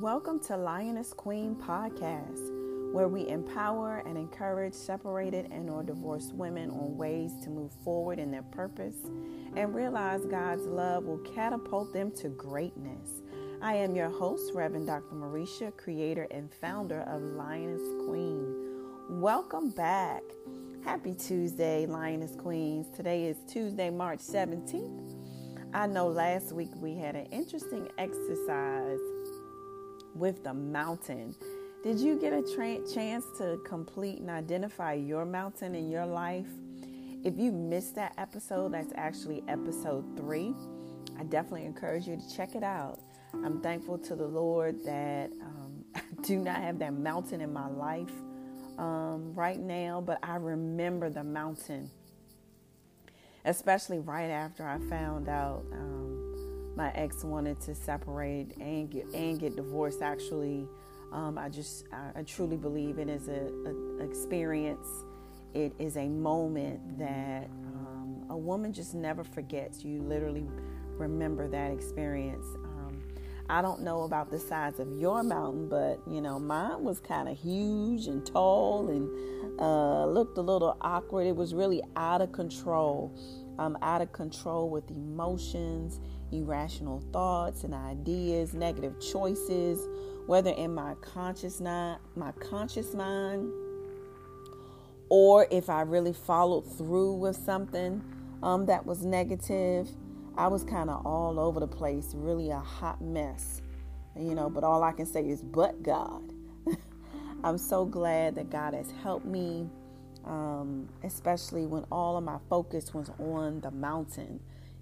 Welcome to Lioness Queen Podcast, where we empower and encourage separated and or divorced women on ways to move forward in their purpose and realize God's love will catapult them to greatness. I am your host, Reverend Dr. Marisha, creator and founder of Lioness Queen. Welcome back. Happy Tuesday, Lioness Queens. Today is Tuesday, March 17th. I know last week we had an interesting exercise with the mountain. Did you get a tra- chance to complete and identify your mountain in your life? If you missed that episode, that's actually episode three. I definitely encourage you to check it out. I'm thankful to the Lord that um, I do not have that mountain in my life um, right now, but I remember the mountain, especially right after I found out um, my ex wanted to separate and get and get divorced. Actually, um, I just I, truly believe it is a, experience. It is a moment that um, a woman just never forgets. You literally remember that experience. I don't know about the size of your mountain, but you know, mine was kind of huge and tall and uh, looked a little awkward. It was really out of control. I'm out of control with emotions, irrational thoughts and ideas, negative choices, whether in my conscious not my conscious mind or if I really followed through with something um, that was negative. I was kind of all over the place, really a hot mess, you know, but all I can say is, but God. I'm so glad that God has helped me, um, especially when all of my focus was on the mountain.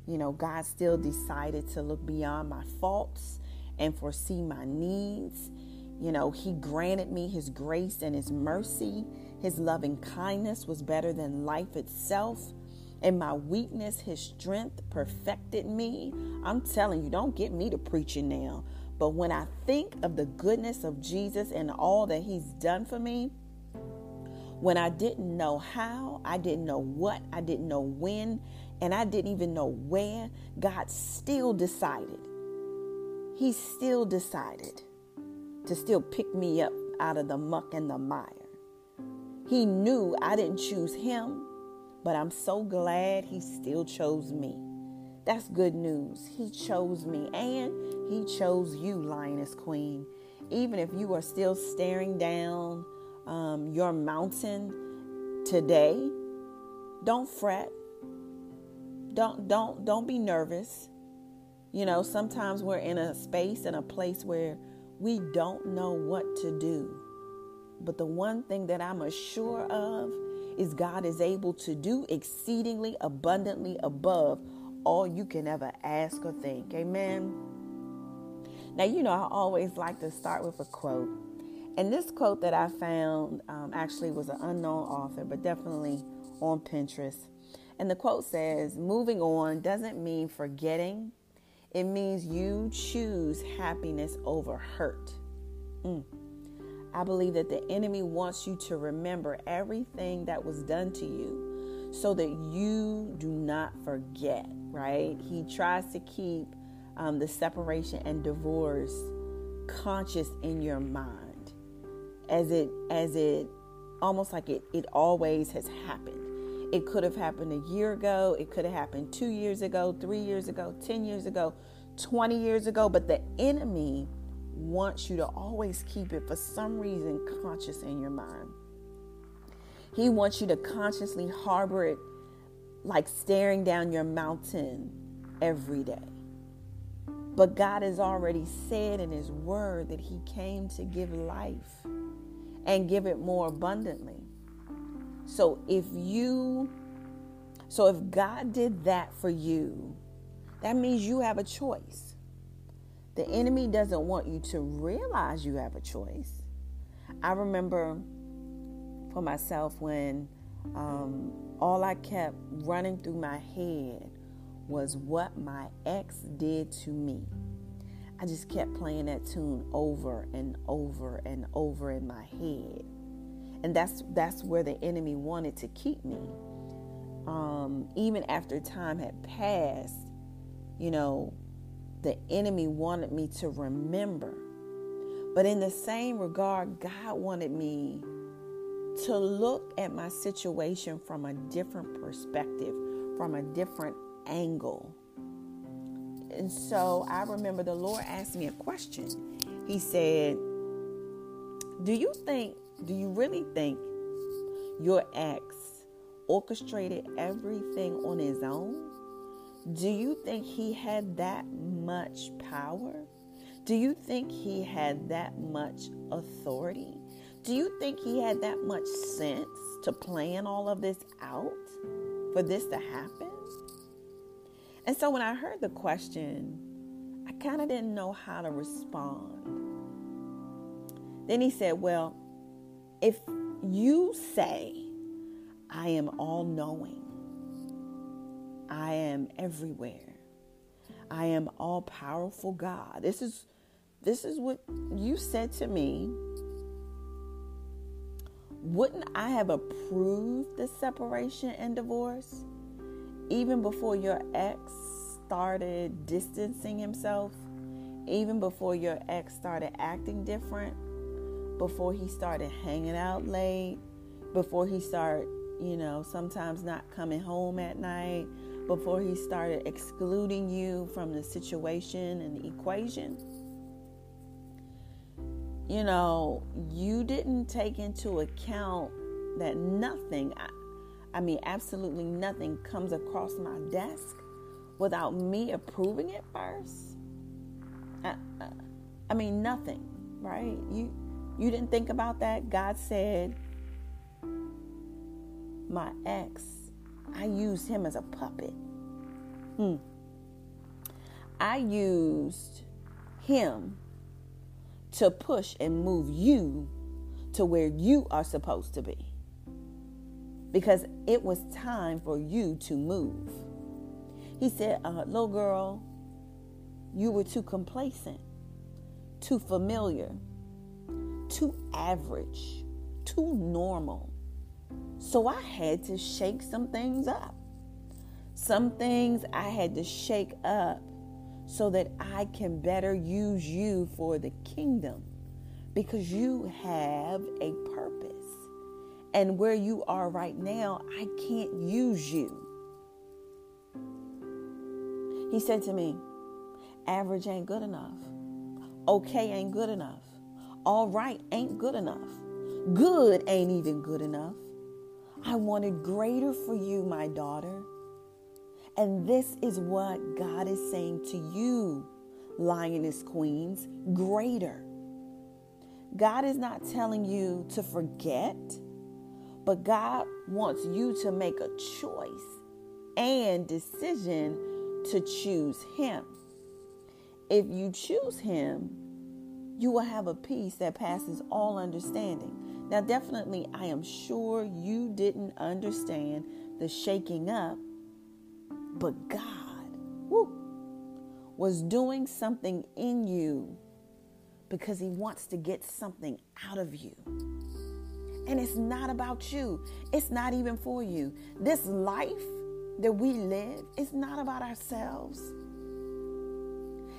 You know, God still decided to look beyond my faults and foresee my needs. You know, He granted me His grace and His mercy. His loving kindness was better than life itself. In my weakness, his strength perfected me. I'm telling you, don't get me to preaching now. But when I think of the goodness of Jesus and all that he's done for me, when I didn't know how, I didn't know what, I didn't know when, and I didn't even know where, God still decided. He still decided to still pick me up out of the muck and the mire. He knew I didn't choose him, but I'm so glad he still chose me. That's good news. He chose me and he chose you, Lioness Queen. Even if you are still staring down um, your mountain today, don't fret. Don't don't don't be nervous. You know, sometimes we're in a space and a place where we don't know what to do. But the one thing that I'm assured of is God is able to do exceedingly abundantly above all you can ever ask or think. Amen. Now, you know, I always like to start with a quote. And this quote that I found um, actually was an unknown author, but definitely on Pinterest. And the quote says, Moving on doesn't mean forgetting, it means you choose happiness over hurt. Mm. I believe that the enemy wants you to remember everything that was done to you so that you do not forget, right? He tries to keep um, the separation and divorce conscious in your mind. As it as it almost like it it always has happened. It could have happened a year ago. It could have happened two years ago three years ago ten years ago 20 years ago. But the enemy wants you to always keep it for some reason conscious in your mind. He wants you to consciously harbor it like staring down your mountain every day. But God has already said in His Word that He came to give life and give it more abundantly. So if you, so if God did that for you, that means you have a choice. The enemy doesn't want you to realize you have a choice. I remember for myself when um, all I kept running through my head was what my ex did to me. I just kept playing that tune over and over and over in my head. And that's that's where the enemy wanted to keep me. Um, even after time had passed, you know, the enemy wanted me to remember. But in the same regard, God wanted me to look at my situation from a different perspective, from a different angle. And so I remember the Lord asked me a question. He said, Do you think, do you really think your ex orchestrated everything on his own? Do you think he had that much power? Do you think he had that much authority? Do you think he had that much sense to plan all of this out for this to happen? And so when I heard the question, I kind of didn't know how to respond. Then he said, Well, if you say, I am all knowing, I am everywhere, I am all powerful God. This is this is what you said to me wouldn't I have approved the separation and divorce even before your ex started distancing himself? Even before your ex started acting different? Before he started hanging out late? Before he started, you know, sometimes not coming home at night? Before he started excluding you from the situation and the equation? you know, you didn't take into account that nothing, I, I mean, absolutely nothing comes across my desk without me approving it first. I, I mean, nothing, right? You, you didn't think about that. God said, my ex, I used him as a puppet. Hmm. I used him to push and move you to where you are supposed to be. Because it was time for you to move. He said, uh, Little girl, you were too complacent, too familiar, too average, too normal. So I had to shake some things up. Some things I had to shake up so that I can better use you for the kingdom because you have a purpose. And where you are right now, I can't use you. He said to me, average ain't good enough. Okay ain't good enough. All right ain't good enough. Good ain't even good enough. I wanted greater for you, my daughter. And this is what God is saying to you, lioness queens, greater. God is not telling you to forget, but God wants you to make a choice and decision to choose Him. If you choose Him, you will have a peace that passes all understanding. Now, definitely, I am sure you didn't understand the shaking up but God woo, was doing something in you because He wants to get something out of you. And it's not about you, it's not even for you. This life that we live is not about ourselves.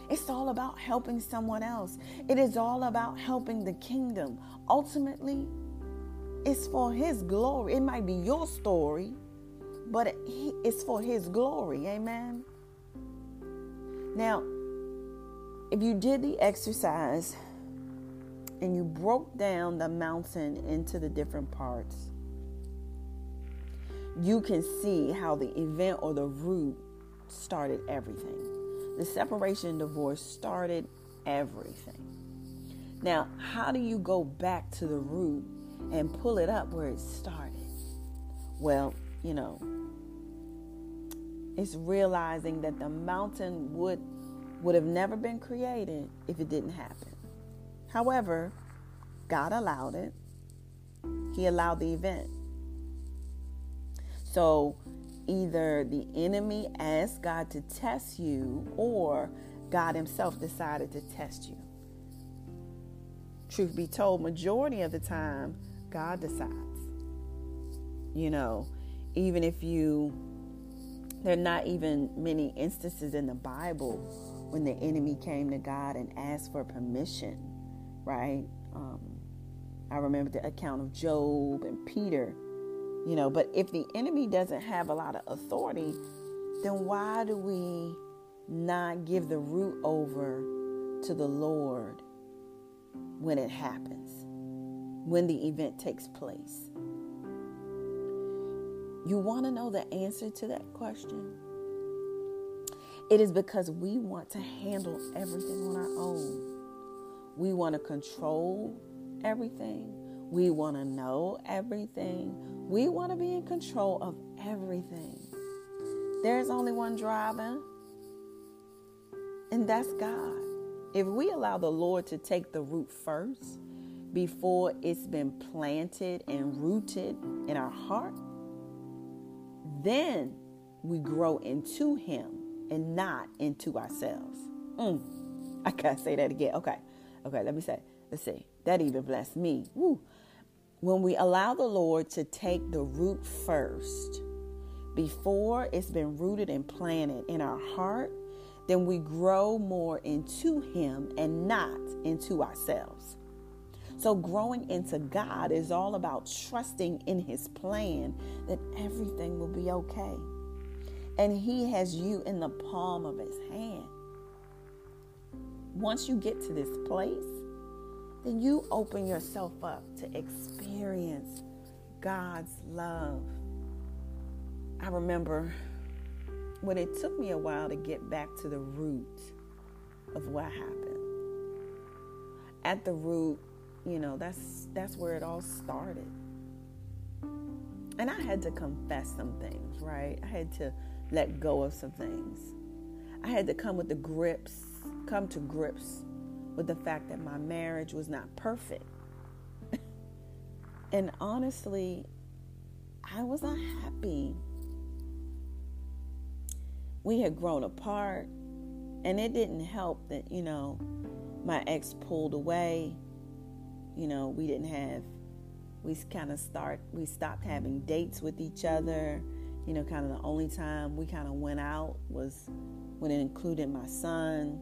It's all about helping someone else. It is all about helping the kingdom. Ultimately, it's for His glory. It might be your story, but it's for His glory. Amen. Now, if you did the exercise and you broke down the mountain into the different parts, you can see how the event or the root started everything. The separation and divorce started everything. Now, how do you go back to the root and pull it up where it started? Well, you know, it's realizing that the mountain would would have never been created if it didn't happen. However, God allowed it. He allowed the event. So either the enemy asked God to test you or God himself decided to test you. Truth be told, majority of the time, God decides. You know, even if you there are not even many instances in the Bible when the enemy came to God and asked for permission right? Um, I remember the account of Job and Peter, you know, but if the enemy doesn't have a lot of authority, then why do we not give the root over to the Lord when it happens, when the event takes place? You want to know the answer to that question? It is because we want to handle everything on our own. We want to control everything. We want to know everything. We want to be in control of everything. There's only one driving, and that's God. If we allow the Lord to take the root first before it's been planted and rooted in our heart, then we grow into Him and not into ourselves. Mm. I gotta say that again. Okay, okay. Let me say. Let's see. That even blessed me. Woo. When we allow the Lord to take the root first, before it's been rooted and planted in our heart, then we grow more into Him and not into ourselves. So, growing into God is all about trusting in His plan that everything will be okay. And He has you in the palm of His hand. Once you get to this place, then you open yourself up to experience God's love. I remember when it took me a while to get back to the root of what happened. At the root, you know, that's that's where it all started. And I had to confess some things, right? I had to let go of some things. I had to come with the grips, come to grips with the fact that my marriage was not perfect. And honestly, I was not happy. We had grown apart, and it didn't help that, you know, my ex pulled away you know, we didn't have, we kind of start, we stopped having dates with each other. You know, kind of the only time we kind of went out was when it included my son.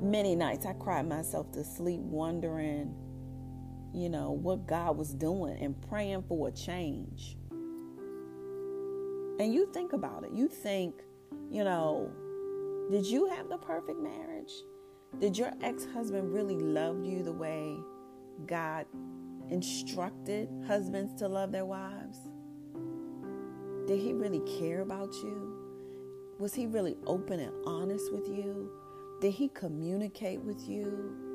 Many nights I cried myself to sleep wondering, you know, what God was doing and praying for a change. And you think about it. You think, you know, did you have the perfect marriage? Did your ex husband really love you the way God instructed husbands to love their wives? Did he really care about you? Was he really open and honest with you? Did he communicate with you?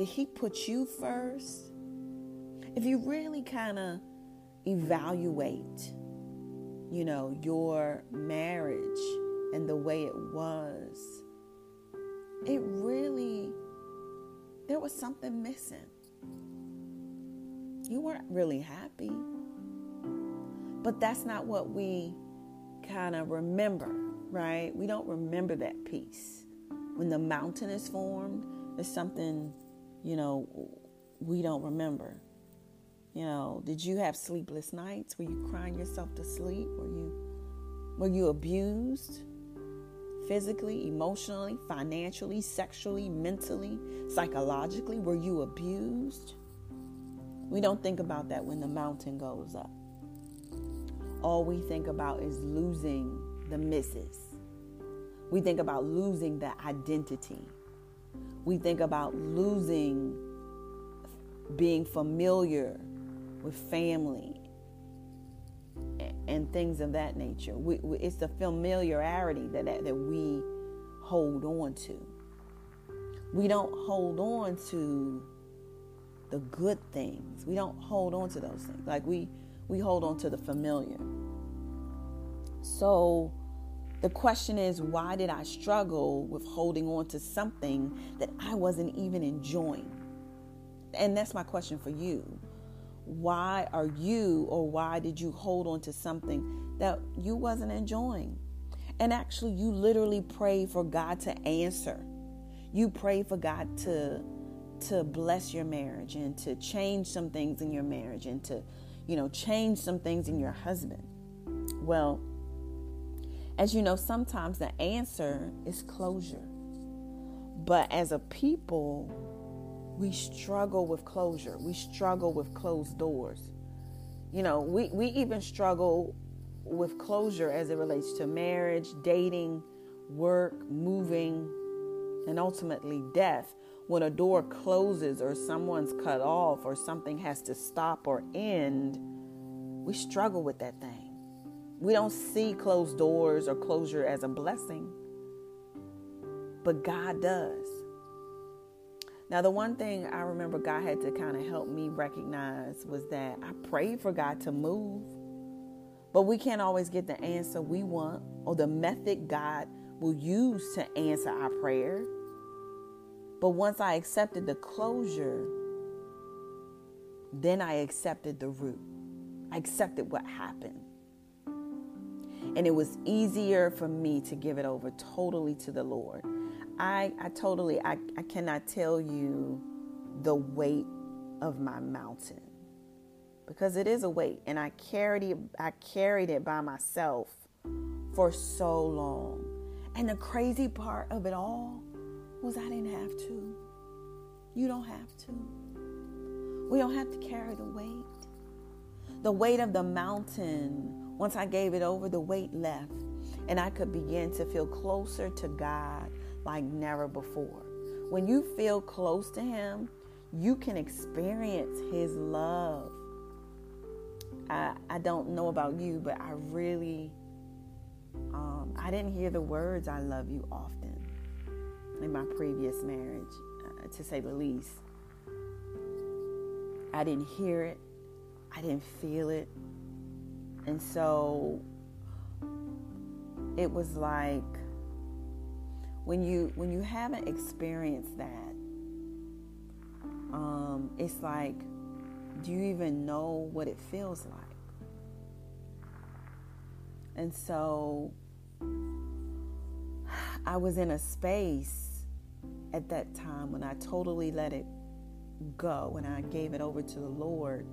Did he put you first? If you really kind of evaluate, you know, your marriage and the way it was, it really, there was something missing. You weren't really happy. But that's not what we kind of remember, right? We don't remember that piece. When the mountain is formed, there's something, you know, we don't remember. You know, did you have sleepless nights? Were you crying yourself to sleep? Were you were you abused? physically, emotionally, financially, sexually, mentally, psychologically? Were you abused? We don't think about that when the mountain goes up. All we think about is losing the misses. We think about losing the identity. We think about losing being familiar with family and things of that nature. We, we, it's the familiarity that, that, that we hold on to. We don't hold on to the good things. We don't hold on to those things. Like we we hold on to the familiar. So the question is why did I struggle with holding on to something that I wasn't even enjoying? And that's my question for you why are you or why did you hold on to something that you wasn't enjoying? And actually, you literally pray for God to answer. You pray for God to to bless your marriage and to change some things in your marriage and to, you know, change some things in your husband. Well, as you know, sometimes the answer is closure. But as a people, we struggle with closure. We struggle with closed doors. You know, we, we even struggle with closure as it relates to marriage, dating, work, moving, and ultimately death. When a door closes or someone's cut off or something has to stop or end, we struggle with that thing. We don't see closed doors or closure as a blessing, but God does. Now, the one thing I remember God had to kind of help me recognize was that I prayed for God to move, but we can't always get the answer we want or the method God will use to answer our prayer. But once I accepted the closure, then I accepted the root. I accepted what happened. And it was easier for me to give it over totally to the Lord. I, I totally, I, I cannot tell you the weight of my mountain because it is a weight and I carried it, I carried it by myself for so long. And the crazy part of it all was I didn't have to. You don't have to. We don't have to carry the weight. The weight of the mountain, once I gave it over, the weight left. And I could begin to feel closer to God like never before. When you feel close to Him, you can experience His love. I, I don't know about you, but I really, um, I didn't hear the words I love you often in my previous marriage, uh, to say the least. I didn't hear it, I didn't feel it. And so it was like when you when you haven't experienced that um, it's like do you even know what it feels like? And so i was in a space at that time when i totally let it go when i gave it over to the lord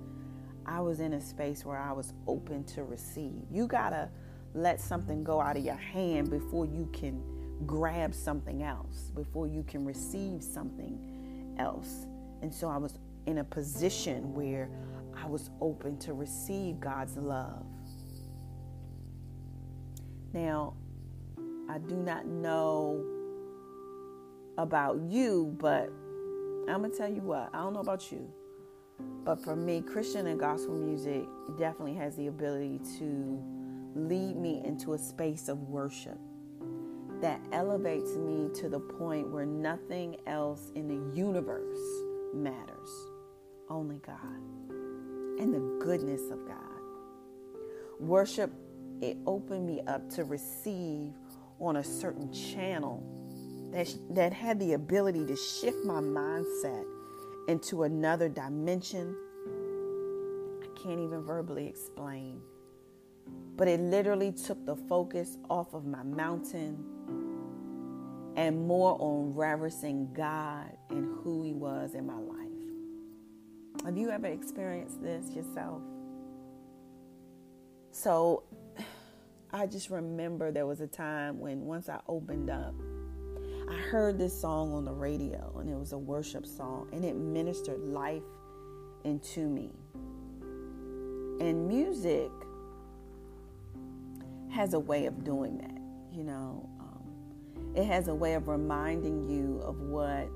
i was in a space where i was open to receive you gotta let something go out of your hand before you can grab something else, before you can receive something else. And so I was in a position where I was open to receive God's love. Now, I do not know about you, but I'm going to tell you what, I don't know about you, but for me, Christian and gospel music definitely has the ability to lead me into a space of worship that elevates me to the point where nothing else in the universe matters. Only God and the goodness of God. Worship, it opened me up to receive on a certain channel that, that had the ability to shift my mindset into another dimension. I can't even verbally explain. But it literally took the focus off of my mountain and more on reverencing God and who He was in my life. Have you ever experienced this yourself? So I just remember there was a time when once I opened up, I heard this song on the radio and it was a worship song and it ministered life into me. And music has a way of doing that, you know. Um, it has a way of reminding you of what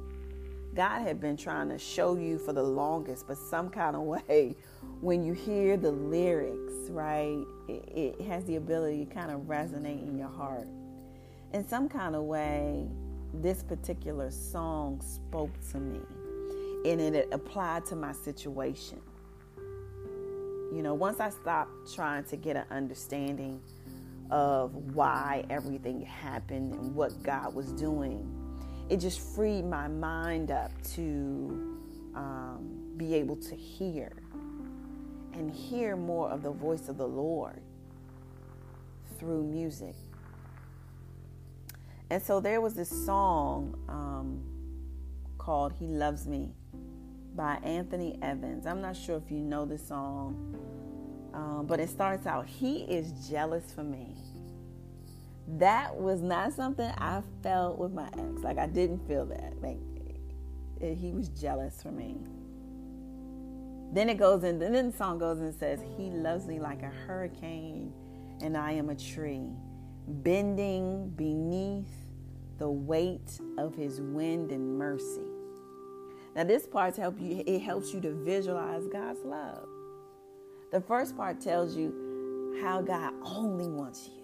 God had been trying to show you for the longest, but some kind of way, when you hear the lyrics, right, it, it has the ability to kind of resonate in your heart. In some kind of way, this particular song spoke to me and it applied to my situation. You know, once I stopped trying to get an understanding of why everything happened and what God was doing. It just freed my mind up to um, be able to hear and hear more of the voice of the Lord through music. And so there was this song um, called He Loves Me by Anthony Evans. I'm not sure if you know this song. Um, but it starts out, He is jealous for me. that was not something I felt with my ex. Like I didn't feel that. Like he was jealous for me. Then it goes in, then the song goes and says, He loves me like a hurricane, and I am a tree, bending beneath the weight of his wind and mercy. Now, this part help you, it helps you to visualize God's love. The first part tells you how God only wants you.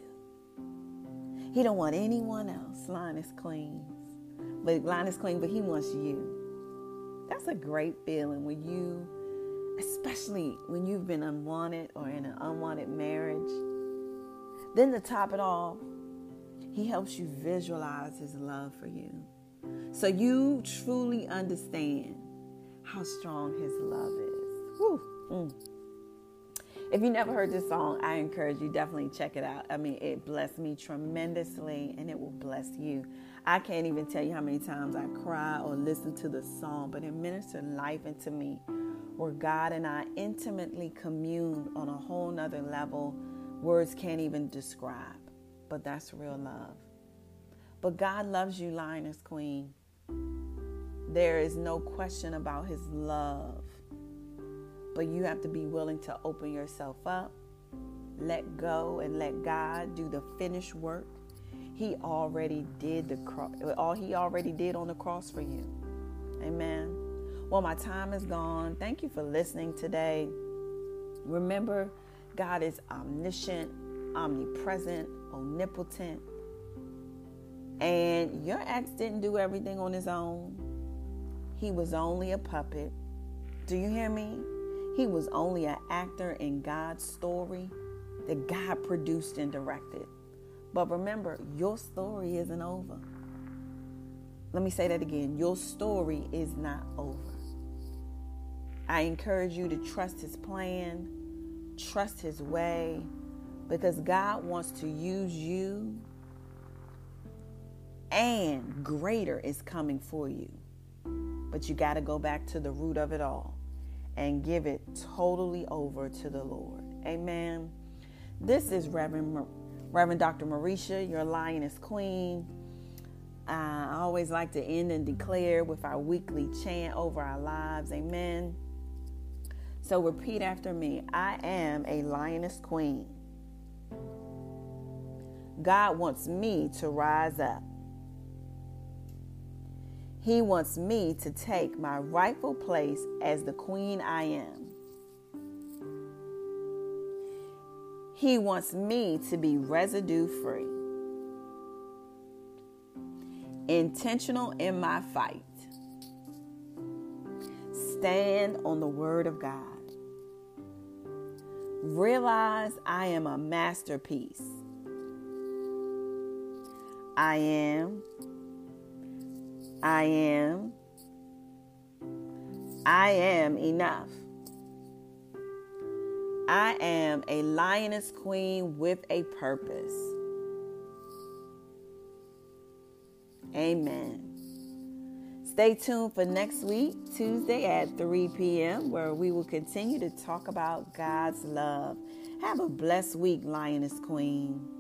He don't want anyone else. Lioness Queen. But lioness queen, but he wants you. That's a great feeling when you, especially when you've been unwanted or in an unwanted marriage. Then to top it off, he helps you visualize his love for you. So you truly understand how strong his love is. Mm. If you never heard this song, I encourage you definitely check it out. I mean, it blessed me tremendously and it will bless you. I can't even tell you how many times I cry or listen to the song, but it ministered life into me where God and I intimately commune on a whole nother level words can't even describe. But that's real love. But God loves you, Lioness Queen. There is no question about his love. But you have to be willing to open yourself up, let go, and let God do the finished work. He already did the cross, all he already did on the cross for you. Amen. Well, my time is gone. Thank you for listening today. Remember, God is omniscient, omnipresent, omnipotent. And your ex didn't do everything on his own. He was only a puppet. Do you hear me? He was only an actor in God's story that God produced and directed. But remember, your story isn't over. Let me say that again. Your story is not over. I encourage you to trust His plan, trust His way, because God wants to use you and greater is coming for you. But you got to go back to the root of it all and give it totally over to the Lord. Amen. This is Reverend Reverend Dr. Marisha, your lioness queen. I always like to end and declare with our weekly chant over our lives. Amen. So repeat after me I am a lioness queen. God wants me to rise up. He wants me to take my rightful place as the queen I am. He wants me to be residue free, intentional in my fight, stand on the word of God, realize I am a masterpiece. I am I am. I am enough. I am a lioness queen with a purpose. Amen. Stay tuned for next week, Tuesday at 3 p.m., where we will continue to talk about God's love. Have a blessed week, Lioness Queen.